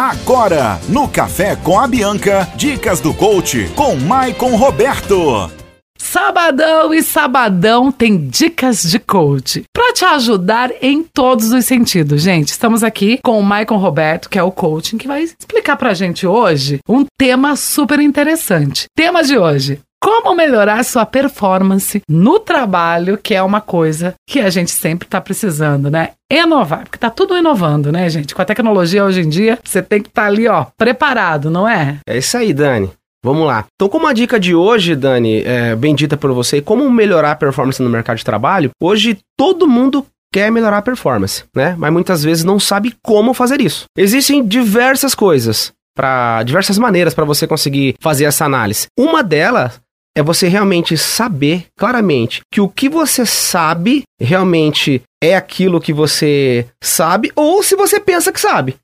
Agora, no Café com a Bianca, dicas do coach com Maicon Roberto. Sabadão e sabadão tem dicas de coach para te ajudar em todos os sentidos, gente. Estamos aqui com o Maicon Roberto, que é o coaching, que vai explicar pra gente hoje um tema super interessante. Tema de hoje: como melhorar sua performance no trabalho, que é uma coisa que a gente sempre está precisando, né? Inovar, porque tá tudo inovando, né, gente? Com a tecnologia hoje em dia, você tem que estar tá ali, ó, preparado, não é? É isso aí, Dani. Vamos lá. Então, como a dica de hoje, Dani, é bendita por você, como melhorar a performance no mercado de trabalho, hoje todo mundo quer melhorar a performance, né? Mas muitas vezes não sabe como fazer isso. Existem diversas coisas, para diversas maneiras para você conseguir fazer essa análise. Uma delas é você realmente saber claramente que o que você sabe realmente é aquilo que você sabe, ou se você pensa que sabe.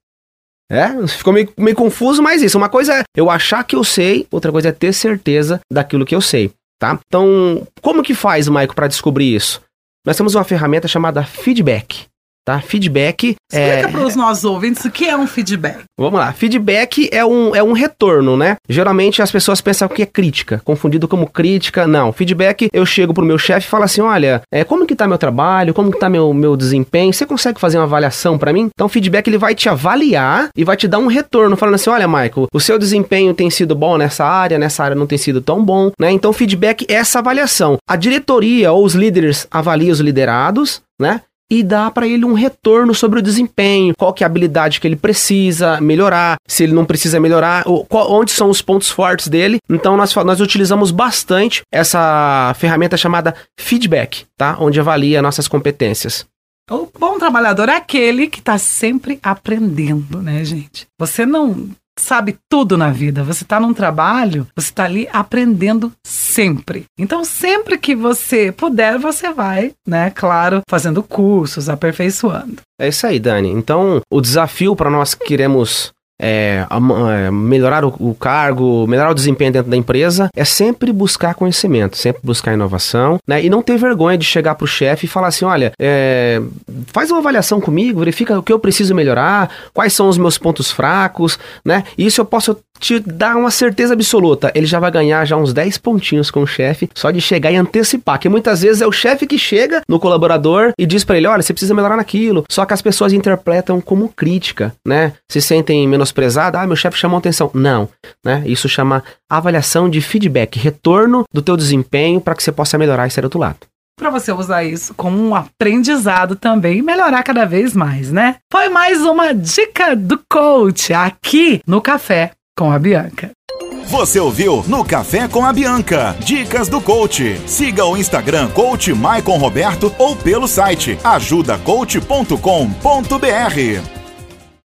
É, ficou meio, meio confuso, mas isso. Uma coisa é eu achar que eu sei, outra coisa é ter certeza daquilo que eu sei, tá? Então, como que faz, Maico, para descobrir isso? Nós temos uma ferramenta chamada feedback tá? Feedback é Explica é... para os nossos ouvintes o que é um feedback. Vamos lá. Feedback é um, é um retorno, né? Geralmente as pessoas pensam que é crítica, confundido como crítica. Não, feedback, eu chego pro meu chefe e falo assim, olha, é, como que tá meu trabalho, como que tá meu, meu desempenho, você consegue fazer uma avaliação para mim? Então, feedback, ele vai te avaliar e vai te dar um retorno, falando assim, olha, Michael, o seu desempenho tem sido bom nessa área, nessa área não tem sido tão bom, né? Então, feedback é essa avaliação. A diretoria ou os líderes avaliam os liderados, né? E dá para ele um retorno sobre o desempenho, qual que é a habilidade que ele precisa melhorar, se ele não precisa melhorar, qual, onde são os pontos fortes dele. Então nós, nós utilizamos bastante essa ferramenta chamada feedback, tá? Onde avalia nossas competências. O bom trabalhador é aquele que está sempre aprendendo, né, gente? Você não sabe tudo na vida. Você está num trabalho, você está ali aprendendo sempre. Então, sempre que você puder, você vai, né? Claro, fazendo cursos, aperfeiçoando. É isso aí, Dani. Então, o desafio para nós que queremos é, é, melhorar o, o, cargo, melhorar o desempenho dentro da empresa, é sempre buscar conhecimento, sempre buscar inovação, né? E não ter vergonha de chegar para o chefe e falar assim: olha, é, faz uma avaliação comigo, verifica o que eu preciso melhorar, quais são os meus pontos fracos, né? E isso eu posso te dar uma certeza absoluta, ele já vai ganhar já uns 10 pontinhos com o chefe, só de chegar e antecipar, que muitas vezes é o chefe que chega no colaborador e diz para ele, olha, você precisa melhorar naquilo, só que as pessoas interpretam como crítica, né? Se sentem menosprezadas, ah, meu chefe chamou atenção. Não, né? Isso chama avaliação de feedback, retorno do teu desempenho para que você possa melhorar e ser outro lado para você usar isso como um aprendizado também e melhorar cada vez mais, né? Foi mais uma dica do coach aqui no Café com a Bianca. Você ouviu no Café com a Bianca. Dicas do coach. Siga o Instagram Coach Maicon Roberto ou pelo site ajudacoach.com.br.